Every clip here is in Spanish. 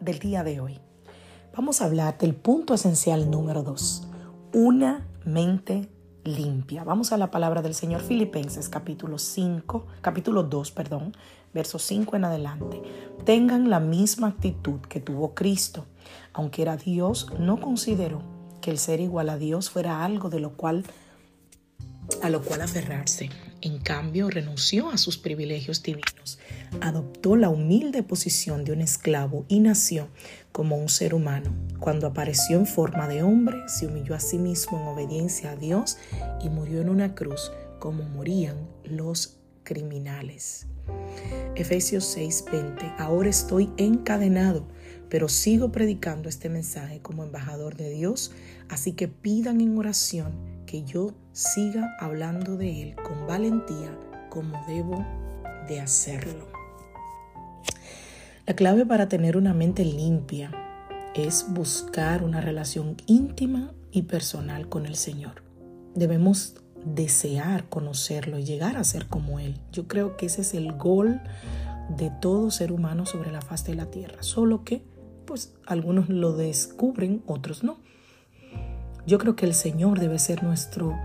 Del día de hoy. Vamos a hablar del punto esencial número dos, una mente limpia. Vamos a la palabra del Señor Filipenses capítulo 5, capítulo 2, perdón, verso 5 en adelante. Tengan la misma actitud que tuvo Cristo. Aunque era Dios, no consideró que el ser igual a Dios fuera algo de lo cual a lo cual aferrarse. En cambio, renunció a sus privilegios divinos, adoptó la humilde posición de un esclavo y nació como un ser humano. Cuando apareció en forma de hombre, se humilló a sí mismo en obediencia a Dios y murió en una cruz como morían los criminales. Efesios 6:20 Ahora estoy encadenado, pero sigo predicando este mensaje como embajador de Dios, así que pidan en oración que yo siga hablando de Él con valentía como debo de hacerlo. La clave para tener una mente limpia es buscar una relación íntima y personal con el Señor. Debemos desear conocerlo y llegar a ser como Él. Yo creo que ese es el gol de todo ser humano sobre la faz de la tierra. Solo que, pues, algunos lo descubren, otros no. Yo creo que el Señor debe ser nuestro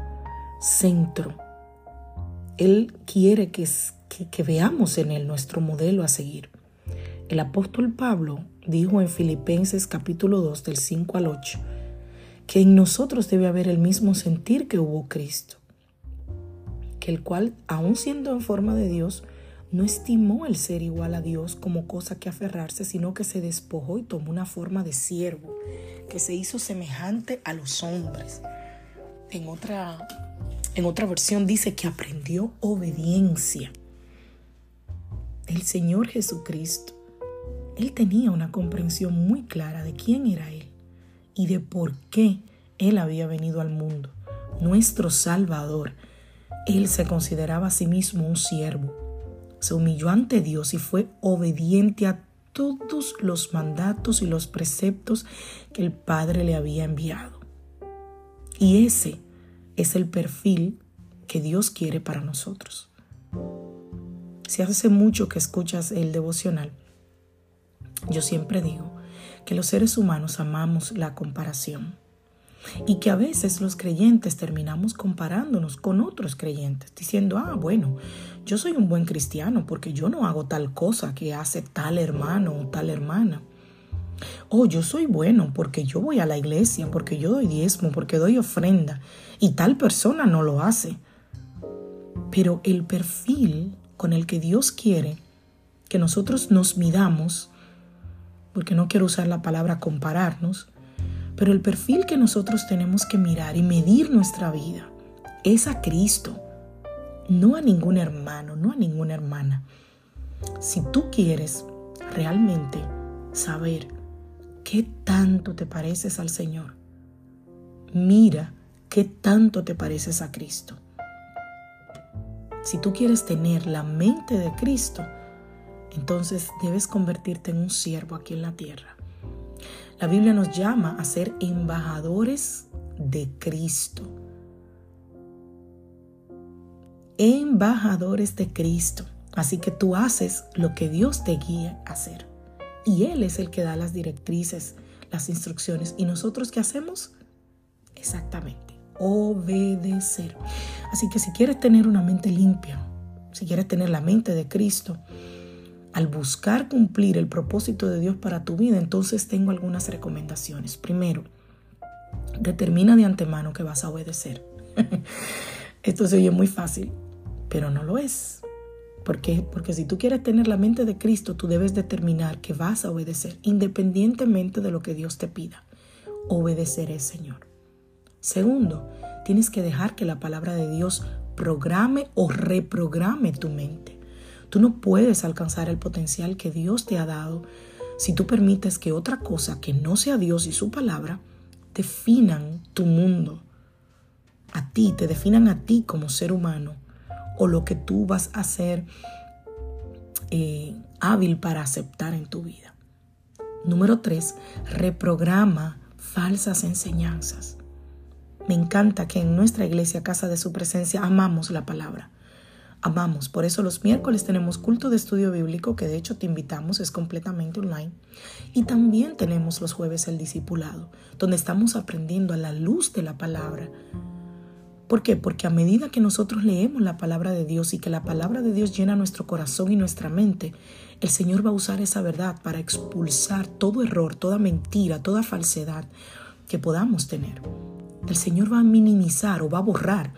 centro. Él quiere que, que, veamos en Él nuestro modelo a seguir. El apóstol Pablo dijo en Filipenses capítulo 2 del 5 al 8 que en nosotros debe haber el mismo sentir que hubo Cristo, que el cual, aun siendo en forma de Dios, no estimó el ser igual a Dios como cosa que aferrarse, sino que se despojó y tomó una forma de siervo, que se hizo semejante a los hombres. En otra, en otra versión dice que aprendió obediencia. El Señor Jesucristo, Él tenía una comprensión muy clara de quién era Él y de por qué Él había venido al mundo, nuestro Salvador. Él se consideraba a sí mismo un siervo se humilló ante Dios y fue obediente a todos los mandatos y los preceptos que el Padre le había enviado. Y ese es el perfil que Dios quiere para nosotros. Si hace mucho que escuchas el devocional, yo siempre digo que los seres humanos amamos la comparación y que a veces los creyentes terminamos comparándonos con otros creyentes, diciendo, ah, bueno, yo soy un buen cristiano porque yo no hago tal cosa que hace tal hermano o tal hermana. Oh, yo soy bueno porque yo voy a la iglesia, porque yo doy diezmo, porque doy ofrenda y tal persona no lo hace. Pero el perfil con el que Dios quiere que nosotros nos midamos, porque no quiero usar la palabra compararnos, pero el perfil que nosotros tenemos que mirar y medir nuestra vida es a Cristo, no a ningún hermano, no a ninguna hermana. Si tú quieres realmente saber qué tanto te pareces al Señor, mira qué tanto te pareces a Cristo. Si tú quieres tener la mente de Cristo, entonces debes convertirte en un siervo aquí en la tierra. La Biblia nos llama a ser embajadores de Cristo. Embajadores de Cristo. Así que tú haces lo que Dios te guía a hacer. Y Él es el que da las directrices, las instrucciones. ¿Y nosotros qué hacemos? Exactamente, obedecer. Así que si quieres tener una mente limpia, si quieres tener la mente de Cristo, al buscar cumplir el propósito de Dios para tu vida, entonces tengo algunas recomendaciones. Primero, determina de antemano que vas a obedecer. Esto se oye muy fácil, pero no lo es. ¿Por qué? Porque si tú quieres tener la mente de Cristo, tú debes determinar que vas a obedecer, independientemente de lo que Dios te pida. Obedeceré, Señor. Segundo, tienes que dejar que la palabra de Dios programe o reprograme tu mente. Tú no puedes alcanzar el potencial que Dios te ha dado si tú permites que otra cosa que no sea Dios y su palabra definan tu mundo, a ti, te definan a ti como ser humano o lo que tú vas a ser eh, hábil para aceptar en tu vida. Número tres, reprograma falsas enseñanzas. Me encanta que en nuestra iglesia, Casa de Su Presencia, amamos la palabra. Amamos. Por eso los miércoles tenemos culto de estudio bíblico, que de hecho te invitamos, es completamente online. Y también tenemos los jueves el discipulado, donde estamos aprendiendo a la luz de la palabra ¿Por qué? Porque a medida que nosotros leemos la palabra de Dios y que la palabra de Dios llena nuestro corazón y nuestra mente, el Señor va a usar esa verdad para expulsar todo error, toda mentira, toda falsedad que podamos tener. El Señor va a minimizar o va a borrar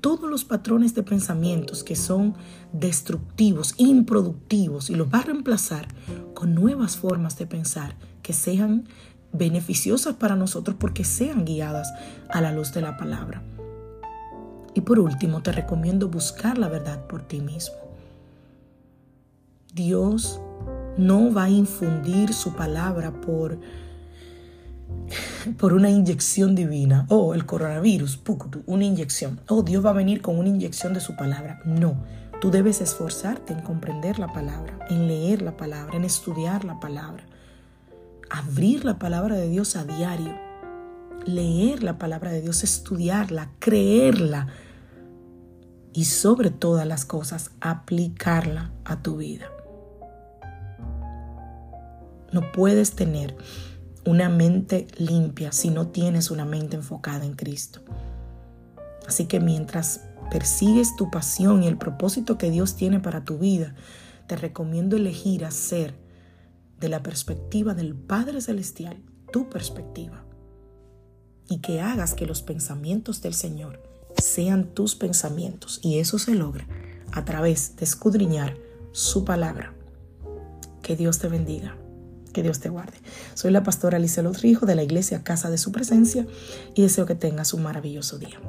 todos los patrones de pensamientos que son destructivos, improductivos, y los va a reemplazar con nuevas formas de pensar que sean beneficiosas para nosotros porque sean guiadas a la luz de la palabra. Y por último, te recomiendo buscar la verdad por ti mismo. Dios no va a infundir su palabra por, por una inyección divina. Oh, el coronavirus, una inyección. Oh, Dios va a venir con una inyección de su palabra. No, tú debes esforzarte en comprender la palabra, en leer la palabra, en estudiar la palabra. Abrir la palabra de Dios a diario leer la palabra de Dios, estudiarla, creerla y sobre todas las cosas aplicarla a tu vida. No puedes tener una mente limpia si no tienes una mente enfocada en Cristo. Así que mientras persigues tu pasión y el propósito que Dios tiene para tu vida, te recomiendo elegir hacer de la perspectiva del Padre Celestial tu perspectiva y que hagas que los pensamientos del Señor sean tus pensamientos y eso se logra a través de escudriñar su palabra. Que Dios te bendiga, que Dios te guarde. Soy la pastora Alicia Rijo de la iglesia Casa de Su Presencia y deseo que tengas un maravilloso día.